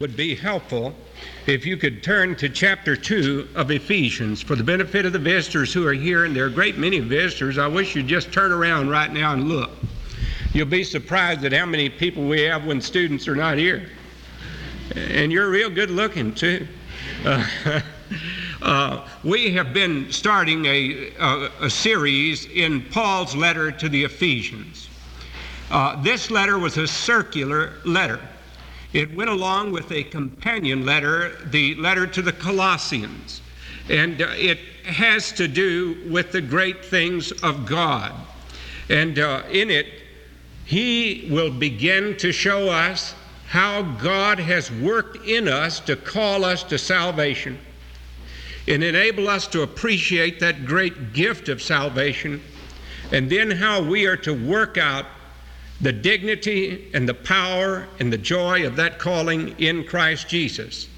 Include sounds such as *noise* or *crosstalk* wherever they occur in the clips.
would be helpful if you could turn to chapter 2 of Ephesians for the benefit of the visitors who are here, and there are a great many visitors. I wish you'd just turn around right now and look. You'll be surprised at how many people we have when students are not here. And you're real good looking, too. Uh, *laughs* uh, we have been starting a, a, a, series in Paul's letter to the Ephesians. Uh, this letter was a circular letter. It went along with a companion letter, the letter to the Colossians, and uh, it has to do with the great things of God. And uh, in it, he will begin to show us how God has worked in us to call us to salvation and enable us to appreciate that great gift of salvation, and then how we are to work out the dignity and the power and the joy of that calling in Christ Jesus.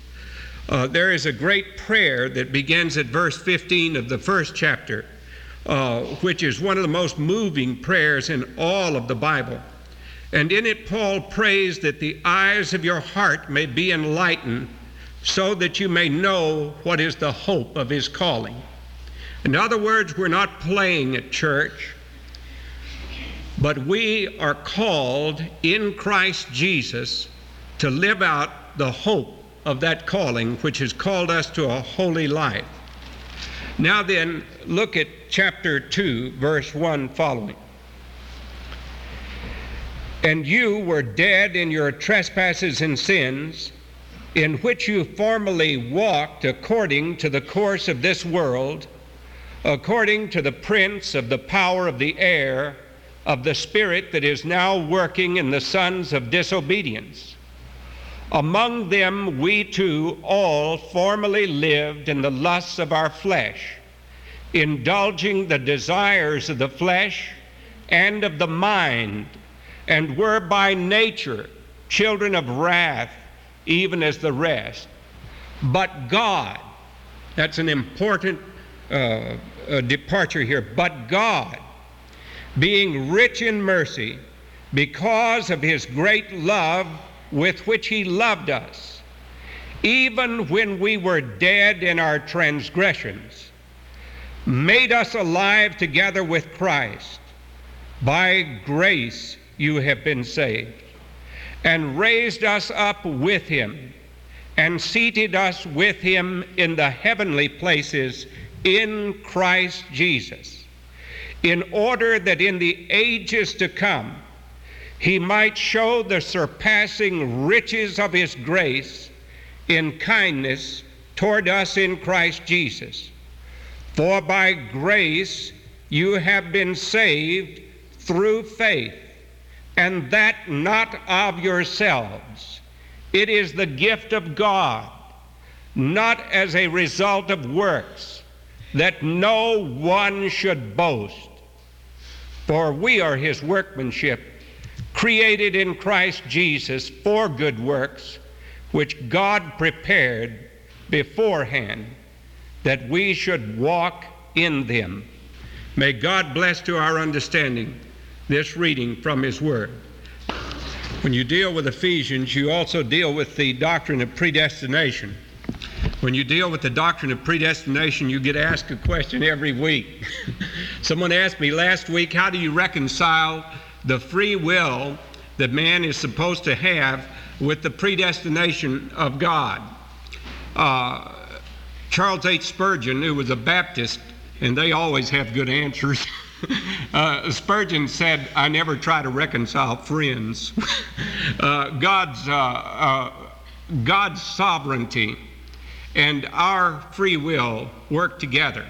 Uh, there is a great prayer that begins at verse 15 of the first chapter, uh, which is one of the most moving prayers in all of the Bible. And in it, Paul prays that the eyes of your heart may be enlightened so that you may know what is the hope of his calling. In other words, we're not playing at church. But we are called in Christ Jesus to live out the hope of that calling, which has called us to a holy life. Now, then, look at chapter 2, verse 1 following. And you were dead in your trespasses and sins, in which you formerly walked according to the course of this world, according to the prince of the power of the air of the Spirit that is now working in the sons of disobedience. Among them, we too all formerly lived in the lusts of our flesh, indulging the desires of the flesh and of the mind, and were by nature children of wrath, even as the rest. But God, that's an important uh, uh, departure here, but God, being rich in mercy, because of his great love with which he loved us, even when we were dead in our transgressions, made us alive together with Christ. By grace you have been saved, and raised us up with him, and seated us with him in the heavenly places in Christ Jesus in order that in the ages to come he might show the surpassing riches of his grace in kindness toward us in Christ Jesus. For by grace you have been saved through faith, and that not of yourselves. It is the gift of God, not as a result of works, that no one should boast. For we are his workmanship, created in Christ Jesus for good works, which God prepared beforehand that we should walk in them. May God bless to our understanding this reading from his word. When you deal with Ephesians, you also deal with the doctrine of predestination. When you deal with the doctrine of predestination, you get asked a question every week. *laughs* Someone asked me last week, How do you reconcile the free will that man is supposed to have with the predestination of God? Uh, Charles H. Spurgeon, who was a Baptist, and they always have good answers. *laughs* Uh, Spurgeon said, I never try to reconcile friends. *laughs* uh, God's, uh, uh, God's sovereignty and our free will work together.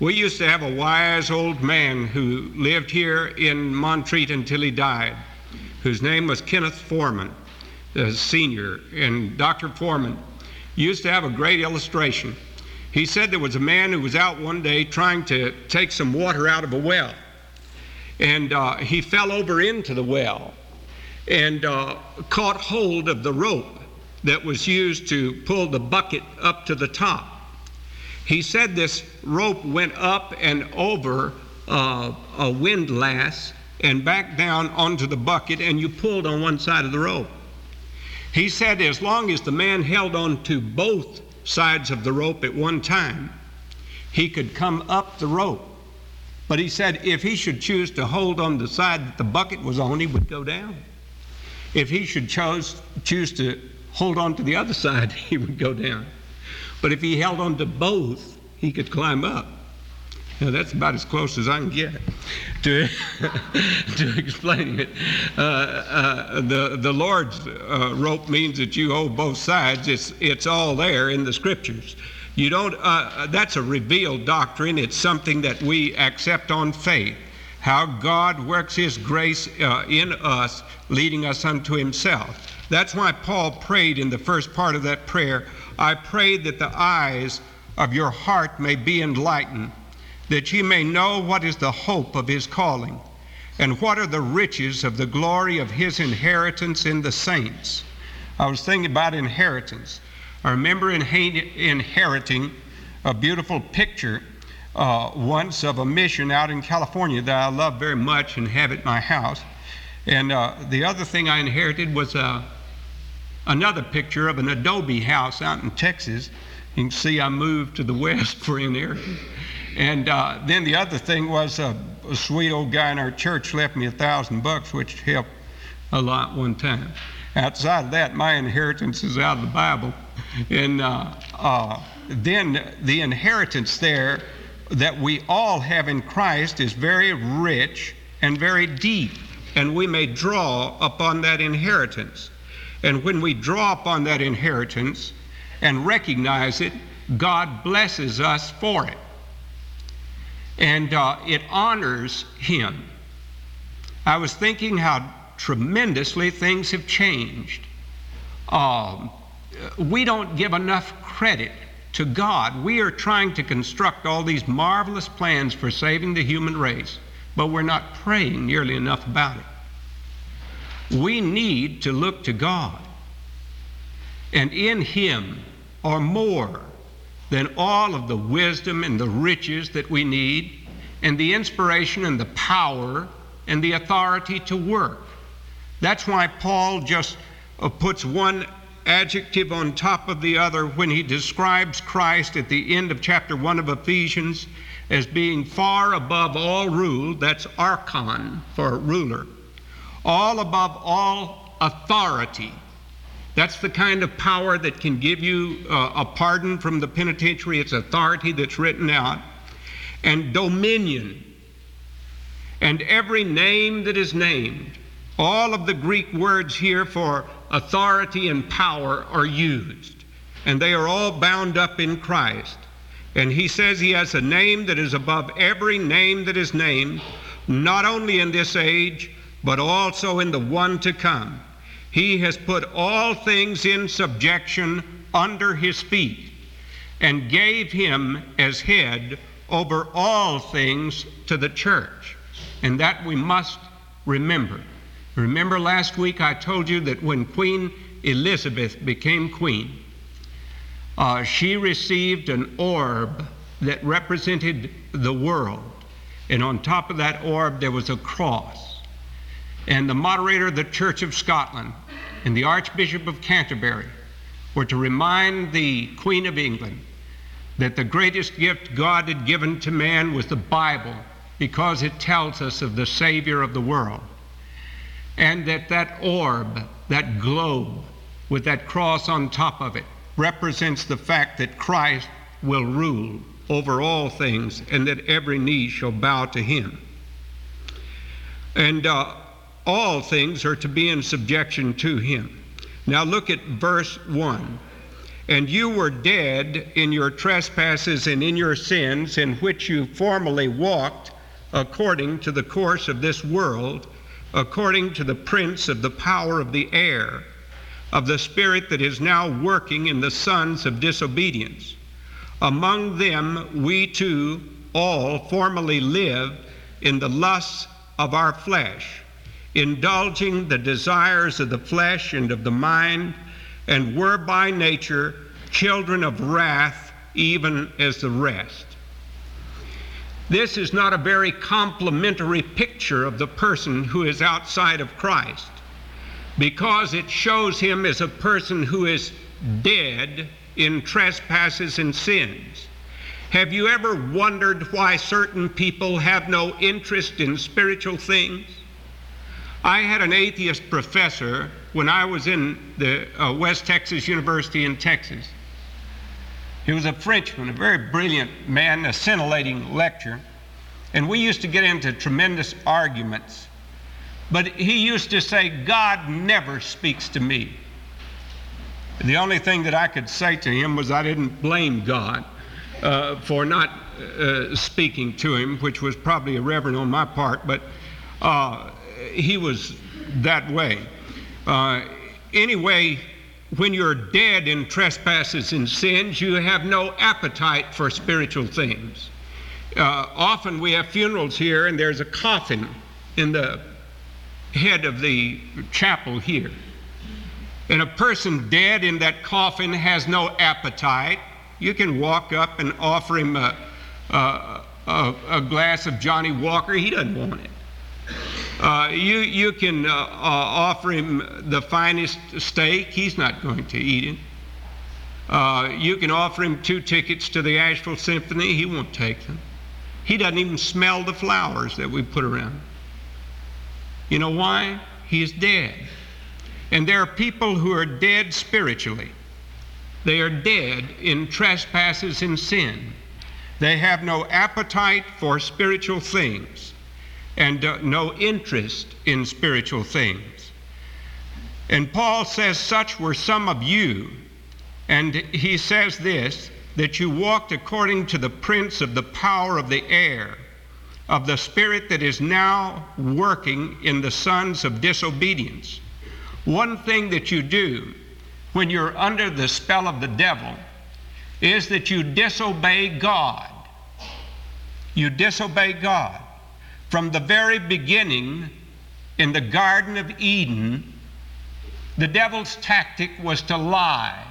We used to have a wise old man who lived here in Montreat until he died, whose name was Kenneth Foreman, the senior. And Dr. Foreman used to have a great illustration. He said there was a man who was out one day trying to take some water out of a well. And uh, he fell over into the well and uh, caught hold of the rope that was used to pull the bucket up to the top. He said this rope went up and over uh, a windlass and back down onto the bucket, and you pulled on one side of the rope. He said as long as the man held on to both sides of the rope at one time, he could come up the rope. But he said if he should choose to hold on the side that the bucket was on, he would go down. If he should chose, choose to hold on to the other side, *laughs* he would go down. But if he held on to both, he could climb up. Now, that's about as close as I can get to, *laughs* to explaining it. Uh, uh, the, the Lord's uh, rope means that you hold both sides. It's, it's all there in the scriptures. You don't, uh, that's a revealed doctrine. It's something that we accept on faith. How God works His grace uh, in us, leading us unto Himself. That's why Paul prayed in the first part of that prayer I pray that the eyes of your heart may be enlightened that ye may know what is the hope of his calling, and what are the riches of the glory of his inheritance in the saints. I was thinking about inheritance. I remember inheriting a beautiful picture uh, once of a mission out in California that I love very much and have at my house. And uh, the other thing I inherited was uh, another picture of an adobe house out in Texas. You can see I moved to the *laughs* west for inheritance. And uh, then the other thing was uh, a sweet old guy in our church left me a thousand bucks, which helped a lot one time. Outside of that, my inheritance is out of the Bible. And uh, uh, then the inheritance there that we all have in Christ is very rich and very deep, and we may draw upon that inheritance. And when we draw upon that inheritance and recognize it, God blesses us for it and uh, it honors him. I was thinking how tremendously things have changed. Um, we don't give enough credit to God. We are trying to construct all these marvelous plans for saving the human race, but we're not praying nearly enough about it. We need to look to God, and in Him are more than all of the wisdom and the riches that we need, and the inspiration and the power and the authority to work. That's why Paul just uh, puts one adjective on top of the other when he describes Christ at the end of chapter 1 of Ephesians as being far above all rule, that's archon for ruler, all above all authority that's the kind of power that can give you uh, a pardon from the penitentiary. It's authority that's written out. And dominion. And every name that is named. All of the Greek words here for authority and power are used. And they are all bound up in Christ. And he says he has a name that is above every name that is named, not only in this age, but also in the one to come. He has put all things in subjection under his feet and gave him as head over all things to the church. And that we must remember. Remember last week I told you that when Queen Elizabeth became queen, uh, she received an orb that represented the world. And on top of that orb, there was a cross. And the moderator of the Church of Scotland and the Archbishop of Canterbury were to remind the Queen of England that the greatest gift God had given to man was the Bible because it tells us of the Savior of the world. And that that orb, that globe with that cross on top of it, represents the fact that Christ will rule over all things and that every knee shall bow to him. And uh, all things are to be in subjection to him. Now look at verse 1. And you were dead in your trespasses and in your sins, in which you formerly walked according to the course of this world, according to the prince of the power of the air, of the spirit that is now working in the sons of disobedience. Among them we too all formerly lived in the lusts of our flesh indulging the desires of the flesh and of the mind, and were by nature children of wrath, even as the rest. This is not a very complimentary picture of the person who is outside of Christ. because it shows him as a person who is dead in trespasses and sins. Have you ever wondered why certain people have no interest in spiritual things? I had an atheist professor when I was in the uh, West Texas University in Texas. He was a Frenchman, a very brilliant man, a scintillating lecturer. And we used to get into tremendous arguments. But he used to say, God never speaks to me. The only thing that I could say to him was I didn't blame God uh, for not uh, speaking to him, which was probably irreverent on my part, but uh, he was that way. Uh, anyway, when you're dead in trespasses and sins, you have no appetite for spiritual things. Uh, often we have funerals here, and there's a coffin in the head of the chapel here. And a person dead in that coffin has no appetite. You can walk up and offer him a, a, a, a glass of Johnnie Walker, he doesn't want it. Uh, you, you can uh, uh, offer him the finest steak, he's not going to eat it. Uh, you can offer him two tickets to the Asheville Symphony, he won't take them. He doesn't even smell the flowers that we put around. You know why? He is dead. And there are people who are dead spiritually. They are dead in trespasses and sin. They have no appetite for spiritual things and uh, no interest in spiritual things. And Paul says, Such were some of you. And he says this that you walked according to the prince of the power of the air, of the spirit that is now working in the sons of disobedience. One thing that you do when you're under the spell of the devil is that you disobey God. You disobey God. From the very beginning in the Garden of Eden, the devil's tactic was to lie.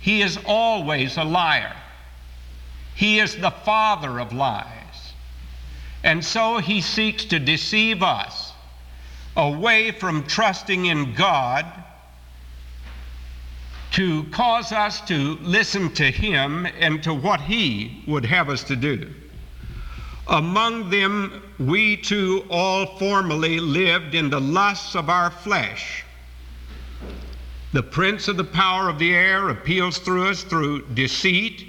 He is always a liar. He is the father of lies. And so he seeks to deceive us away from trusting in God to cause us to listen to him and to what he would have us to do. Among them, we too all formerly lived in the lusts of our flesh the prince of the power of the air appeals through us through deceit.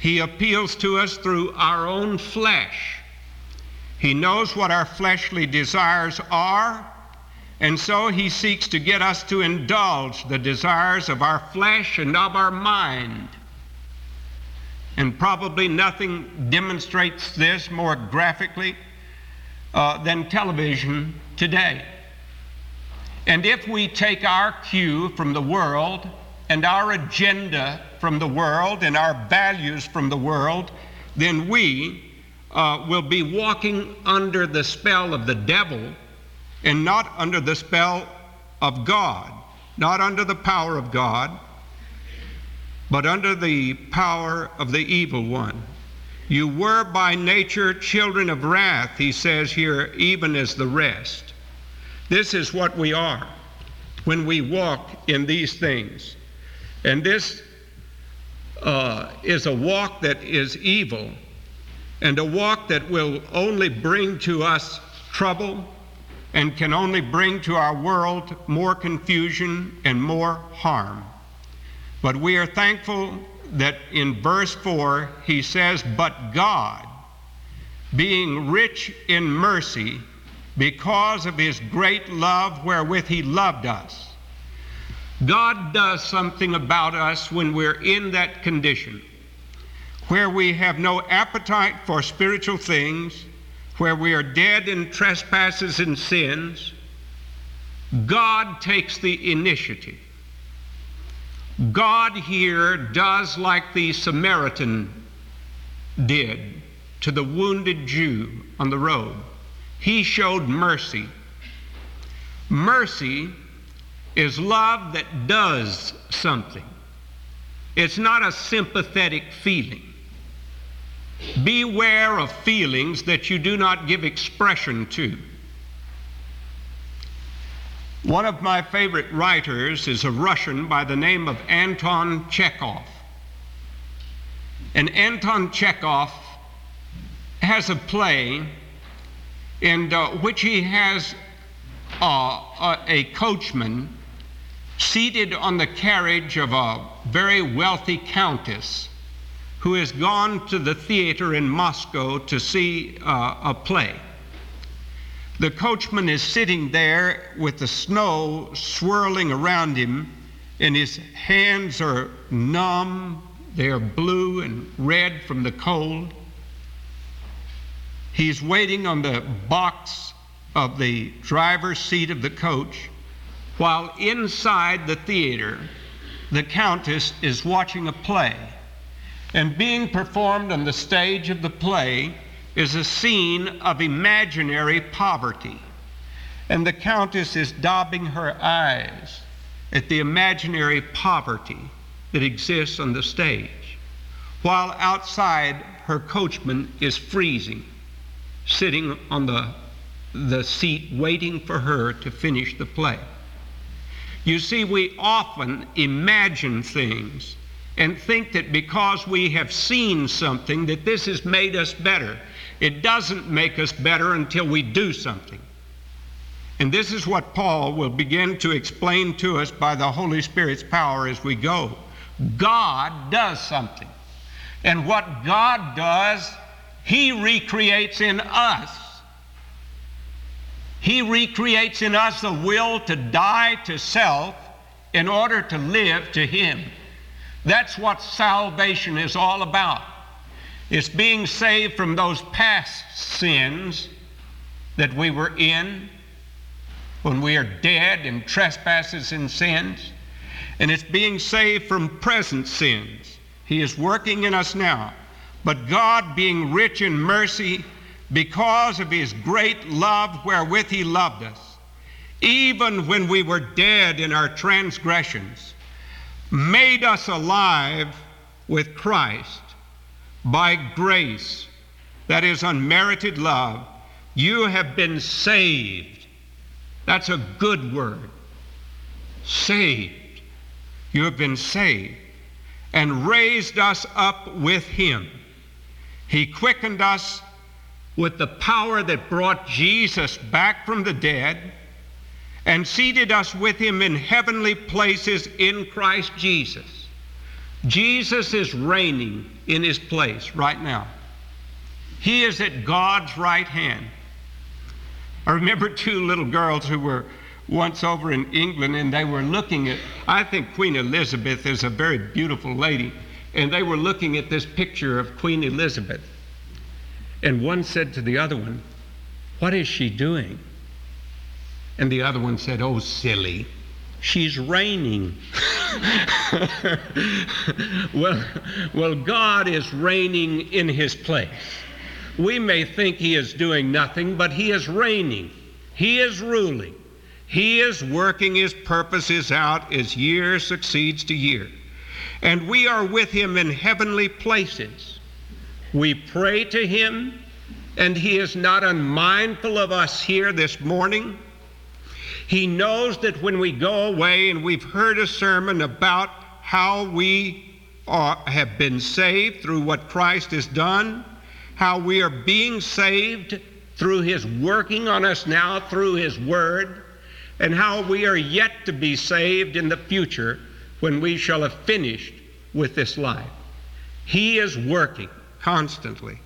He appeals to us through our own flesh. He knows what our fleshly desires are, and so he seeks to get us to indulge the desires of our flesh and of our mind. And probably nothing demonstrates this more graphically uh, than television today. And if we take our cue from the world and our agenda from the world and our values from the world, then we uh, will be walking under the spell of the devil and not under the spell of God, not under the power of God, but under the power of the evil one. You were by nature children of wrath, he says here, even as the rest. This is what we are when we walk in these things. And this uh, is a walk that is evil and a walk that will only bring to us trouble and can only bring to our world more confusion and more harm. But we are thankful that in verse 4 he says, But God, being rich in mercy, because of his great love wherewith he loved us. God does something about us when we're in that condition, where we have no appetite for spiritual things, where we are dead in trespasses and sins. God takes the initiative. God here does like the Samaritan did to the wounded Jew on the road. He showed mercy. Mercy is love that does something. It's not a sympathetic feeling. Beware of feelings that you do not give expression to. One of my favorite writers is a Russian by the name of Anton Chekhov. And Anton Chekhov has a play in uh, which he has uh, a, a coachman seated on the carriage of a very wealthy countess who has gone to the theater in Moscow to see uh, a play. The coachman is sitting there with the snow swirling around him, and his hands are numb. They are blue and red from the cold. He's waiting on the box of the driver's seat of the coach, while inside the theater, the Countess is watching a play. And being performed on the stage of the play is a scene of imaginary poverty. And the Countess is daubing her eyes at the imaginary poverty that exists on the stage, while outside her coachman is freezing, sitting on the, the seat waiting for her to finish the play. You see, we often imagine things and think that because we have seen something that this has made us better. It doesn't make us better until we do something. And this is what Paul will begin to explain to us by the Holy Spirit's power as we go. God does something. And what God does, He recreates in us. He recreates in us the will to die to self in order to live to Him. That's what salvation is all about. It's being saved from those past sins that we were in when we are dead in trespasses and sins. And it's being saved from present sins. He is working in us now. But God, being rich in mercy, because of his great love wherewith he loved us, even when we were dead in our transgressions, made us alive with Christ by grace, that is unmerited love, you have been saved. That's a good word. Saved. You have been saved and raised us up with Him. He quickened us with the power that brought Jesus back from the dead and seated us with Him in heavenly places in Christ Jesus Jesus is reigning in his place right now. He is at God's right hand. I remember two little girls who were once over in England and they were looking at, I think Queen Elizabeth is a very beautiful lady, and they were looking at this picture of Queen Elizabeth. And one said to the other one, What is she doing? And the other one said, Oh, silly. She's reigning. well, well, God is reigning in his place. We may think he is doing nothing, but he is reigning. He is ruling. He is working his purposes out as year succeeds to year. And we are with him in heavenly places. We pray to him, and he is not unmindful of us here this morning. He knows that when we go away and we've heard a sermon about how we are, have been saved through what Christ has done, how we are being saved through His working on us now through His Word, and how we are yet to be saved in the future when we shall have finished with this life. He is working constantly,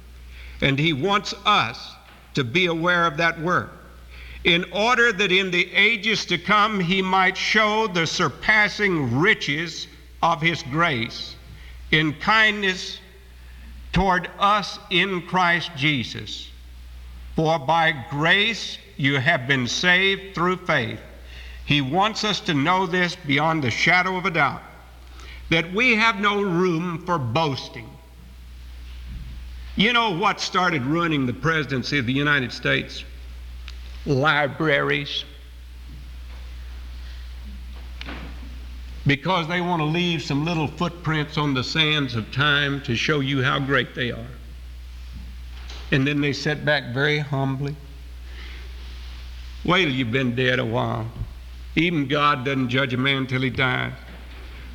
and He wants us to be aware of that work in order that in the ages to come he might show the surpassing riches of his grace in kindness toward us in Christ Jesus. For by grace you have been saved through faith. He wants us to know this beyond the shadow of a doubt that we have no room for boasting. You know what started ruining the presidency of the United States? Libraries because they want to leave some little footprints on the sands of time to show you how great they are. And then they sit back very humbly. Wait till you've been dead a while. Even God doesn't judge a man till he dies.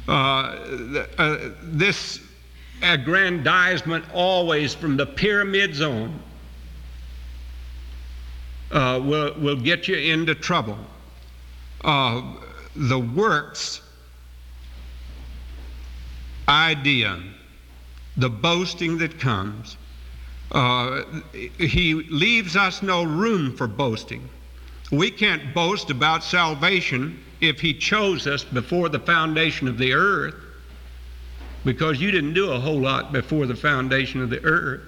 Uh, uh, this aggrandizement always from the pyramid zone uh, will, will get you into trouble. Uh, the works idea, the boasting that comes, uh, he leaves us no room for boasting. We can't boast about salvation if he chose us before the foundation of the earth, because you didn't do a whole lot before the foundation of the earth.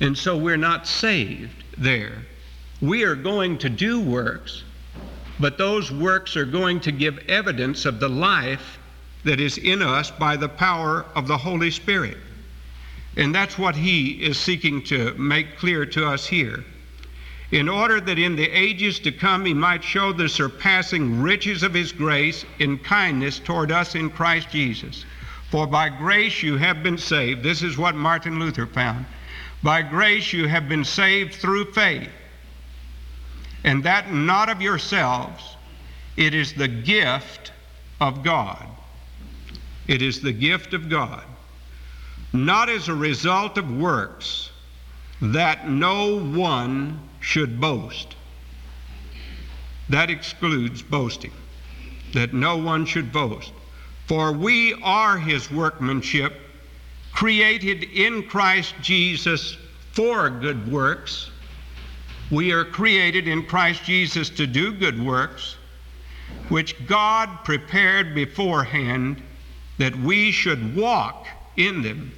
And so we're not saved there. We are going to do works, but those works are going to give evidence of the life that is in us by the power of the Holy Spirit. And that's what he is seeking to make clear to us here. In order that in the ages to come he might show the surpassing riches of his grace in kindness toward us in Christ Jesus. For by grace you have been saved. This is what Martin Luther found. By grace you have been saved through faith, and that not of yourselves, it is the gift of God. It is the gift of God, not as a result of works, that no one should boast. That excludes boasting, that no one should boast. For we are his workmanship created in Christ Jesus for good works. We are created in Christ Jesus to do good works, which God prepared beforehand that we should walk in them.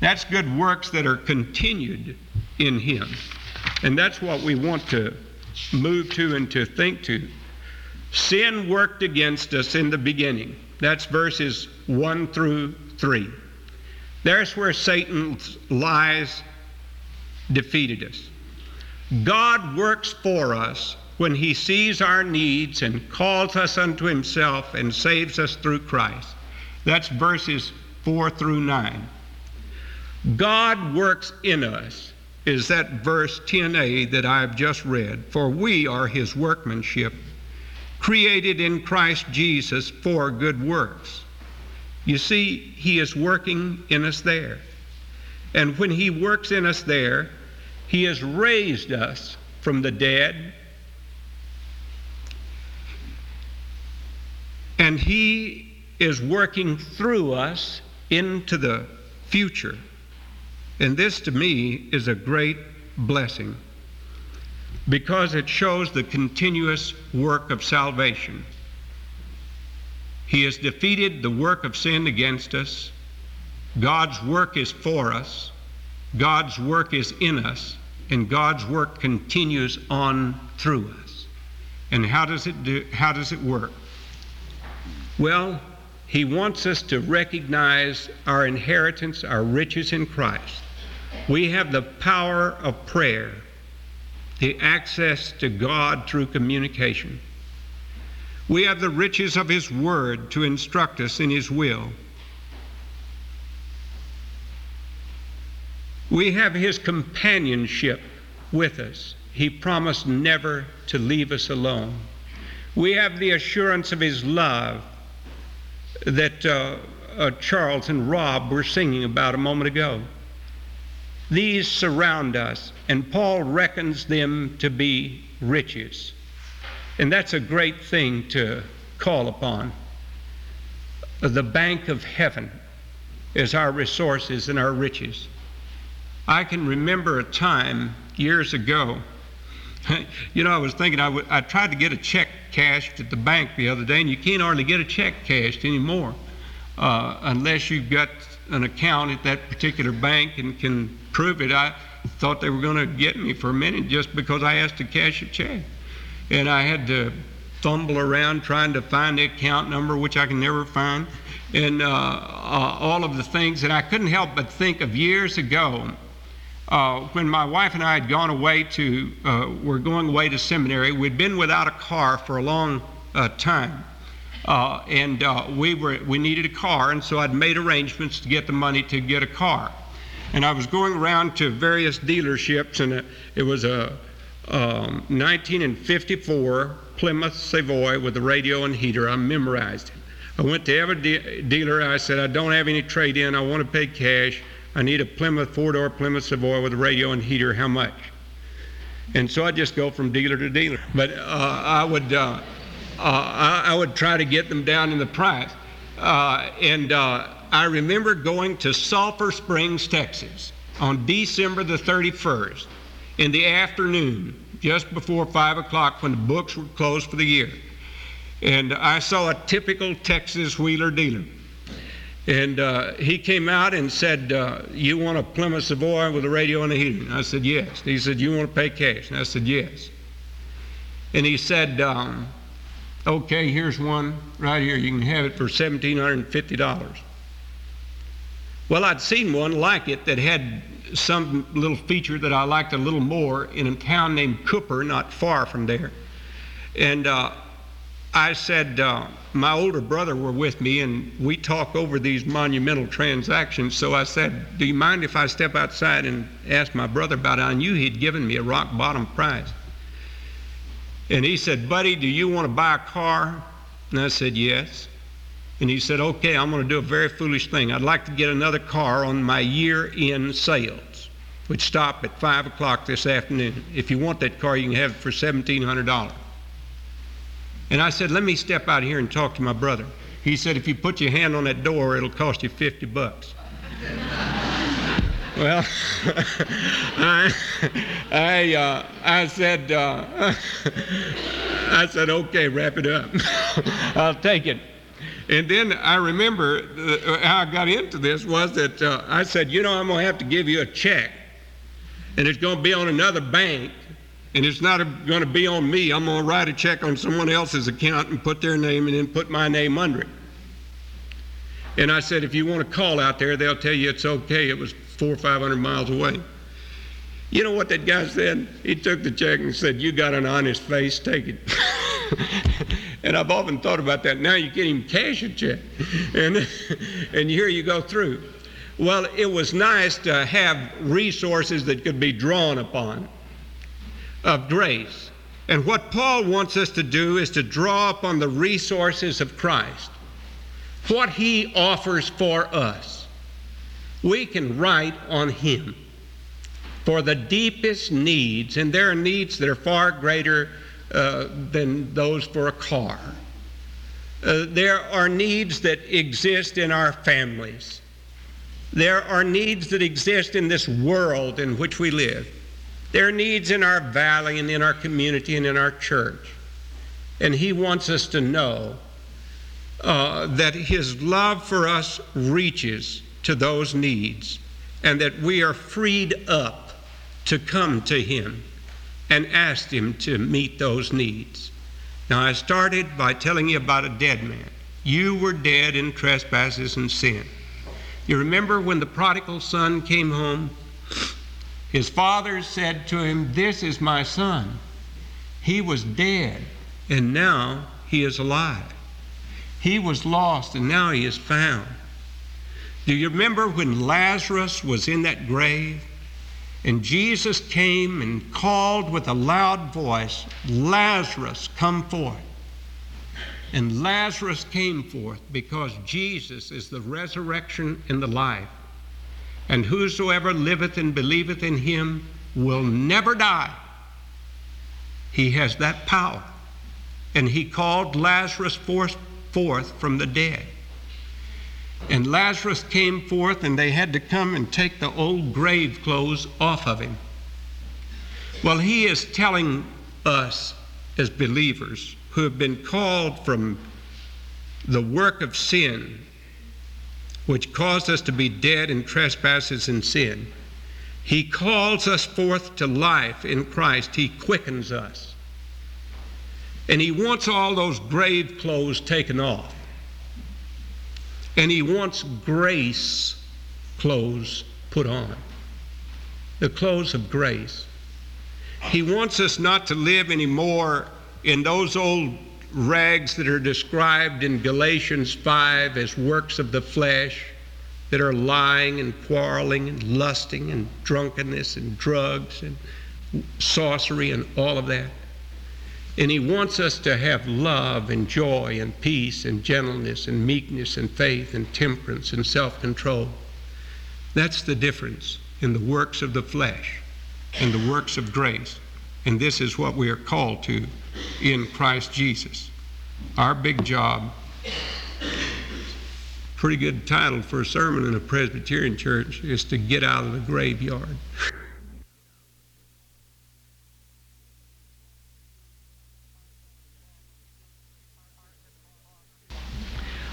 That's good works that are continued in Him. And that's what we want to move to and to think to. Sin worked against us in the beginning. That's verses 1 through 3. There's where Satan's lies defeated us. God works for us when he sees our needs and calls us unto himself and saves us through Christ. That's verses 4 through 9. God works in us is that verse 10a that I've just read. For we are his workmanship, created in Christ Jesus for good works you see, He is working in us there. And when He works in us there, He has raised us from the dead. And He is working through us into the future. And this to me is a great blessing because it shows the continuous work of salvation. He has defeated the work of sin against us. God's work is for us. God's work is in us. And God's work continues on through us. And how does it do how does it work? Well, he wants us to recognize our inheritance, our riches in Christ. We have the power of prayer, the access to God through communication. We have the riches of His Word to instruct us in His will. We have His companionship with us. He promised never to leave us alone. We have the assurance of His love that uh, uh, Charles and Rob were singing about a moment ago. These surround us, and Paul reckons them to be riches. And that's a great thing to call upon. The bank of heaven is our resources and our riches. I can remember a time years ago. *laughs* you know, I was thinking I, w- I tried to get a check cashed at the bank the other day, and you can't hardly get a check cashed anymore uh, unless you've got an account at that particular bank and can prove it. I thought they were going to get me for a minute just because I asked to cash a check and I had to fumble around trying to find the account number, which I can never find, and uh, uh, all of the things. And I couldn't help but think of years ago uh, when my wife and I had gone away to, uh, were going away to seminary. We'd been without a car for a long uh, time. Uh, and we were we needed a car, and so I'd made arrangements to get the money to get a car. And I was going around to various dealerships, and it was a um, 1954 Plymouth Savoy with the radio and heater. I memorized it. I went to every de- dealer. I said, I don't have any trade in. I want to pay cash. I need a Plymouth four door Plymouth Savoy with a radio and heater. How much? And so I just go from dealer to dealer. But uh, I would uh, uh, I, I, would try to get them down in the price. Uh, and uh, I remember going to Sulphur Springs, Texas, on December the 31st in the afternoon, just before five o'clock, when the books were closed for the year. And I saw a typical Texas wheeler dealer. And uh, he came out and said, uh, You want a Plymouth Savoy with a radio and a heater? And I said, Yes. He said, You want to pay cash? And I said, Yes. And he said, um, Okay, here's one right here. You can have it for $1,750. Well, I'd seen one like it that had some little feature that I liked a little more in a town named Cooper, not far from there. And uh, I said, uh, my older brother were with me, and we talk over these monumental transactions. So I said, Do you mind if I step outside and ask my brother about it? I knew he'd given me a rock bottom price. And he said, Buddy, do you want to buy a car? And I said, Yes. And he said, Okay, I'm going to do a very foolish thing. I'd like to get another car on my year end sales, which stop at 5 o'clock this afternoon. If you want that car, you can have it for $1,700. And I said, Let me step out here and talk to my brother. He said, If you put your hand on that door, it'll cost you 50 bucks. *laughs* well, *laughs* I, I, uh, I said, uh, *laughs* I said, okay, wrap it up. I'll take it. And then I remember uh, how I got into this was that uh, I said, you know, I'm going to have to give you a check, and it's going to be on another bank, and it's not going to be on me. I'm going to write a check on someone else's account and put their name and then put my name under it. And I said, if you want to call out there, they'll tell you it's okay. It was four or five hundred miles away. You know what that guy said? He took the check and said, You got an honest face, take it. *laughs* and I've often thought about that. Now you can't even cash a check. And, *laughs* and here you go through. Well, it was nice to have resources that could be drawn upon of grace. And what Paul wants us to do is to draw upon the resources of Christ, what he offers for us. We can write on him for the deepest needs, and there are needs that are far greater than those for a car. Uh, there are needs that exist in our families. There are needs that exist in this world in which we live. There are needs in our valley and in our community and in our church. And He wants us to know uh, that His love for us reaches to those needs and that we are freed up to come to Him and asked Him to meet those needs. Now, I started by telling you about a dead man. You were dead in trespasses and sin. You remember when the prodigal son came home? His father said to him, This is my son. He was dead, and now he is alive. He was lost, and now he is found. Do you remember when Lazarus was in that grave? And Jesus came and called with a loud voice, Lazarus, come forth. And Lazarus came forth because Jesus is the resurrection and the life and whosoever liveth and believeth in him will never die. He has that power. And he called Lazarus forth, forth from the dead. And Lazarus came forth, and they had to come and take the old grave clothes off of him. Well, he is telling us as believers who have been called from the work of sin which caused us to be dead in trespasses and sin. He calls us forth to life in Christ. He quickens us. And He wants all those grave clothes taken off. And He wants grace clothes put on. The clothes of grace. He wants us not to live anymore in those old rags that are described in Galatians 5 as works of the flesh, that are lying and quarreling and lusting and drunkenness and drugs and sorcery and all of that. And He wants us to have love and joy and peace and gentleness and meekness and faith and temperance and self control. That's the difference in the works of the flesh and the works of grace. And this is what we are called to in Christ Jesus. Our big job, pretty good title for a sermon in a Presbyterian church, is to get out of the graveyard. *laughs*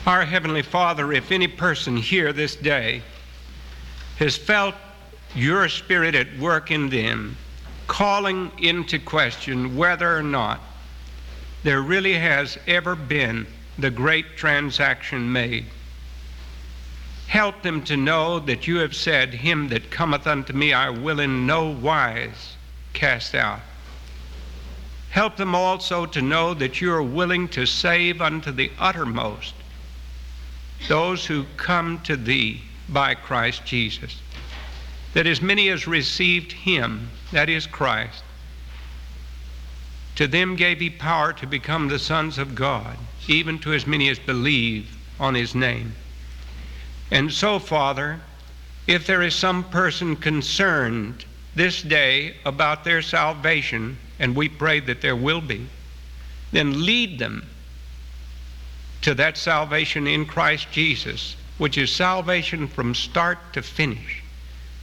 Our Heavenly Father, if any person here this day has felt your Spirit at work in them, calling into question whether or not there really has ever been the great transaction made, help them to know that you have said, Him that cometh unto me I will in no wise cast out. Help them also to know that you are willing to save unto the uttermost those who come to thee by Christ Jesus. That as many as received him, that is Christ, to them gave he power to become the sons of God, even to as many as believe on his name. And so, Father, if there is some person concerned this day about their salvation, and we pray that there will be, then lead them to that salvation in Christ Jesus, which is salvation from start to finish,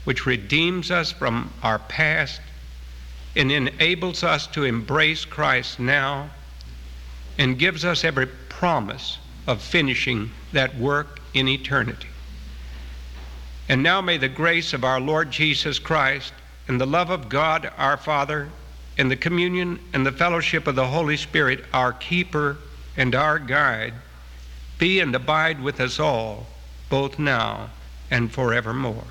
which redeems us from our past and enables us to embrace Christ now and gives us every promise of finishing that work in eternity. And now may the grace of our Lord Jesus Christ and the love of God our Father and the communion and the fellowship of the Holy Spirit, our keeper and our guide, be and abide with us all, both now and forevermore.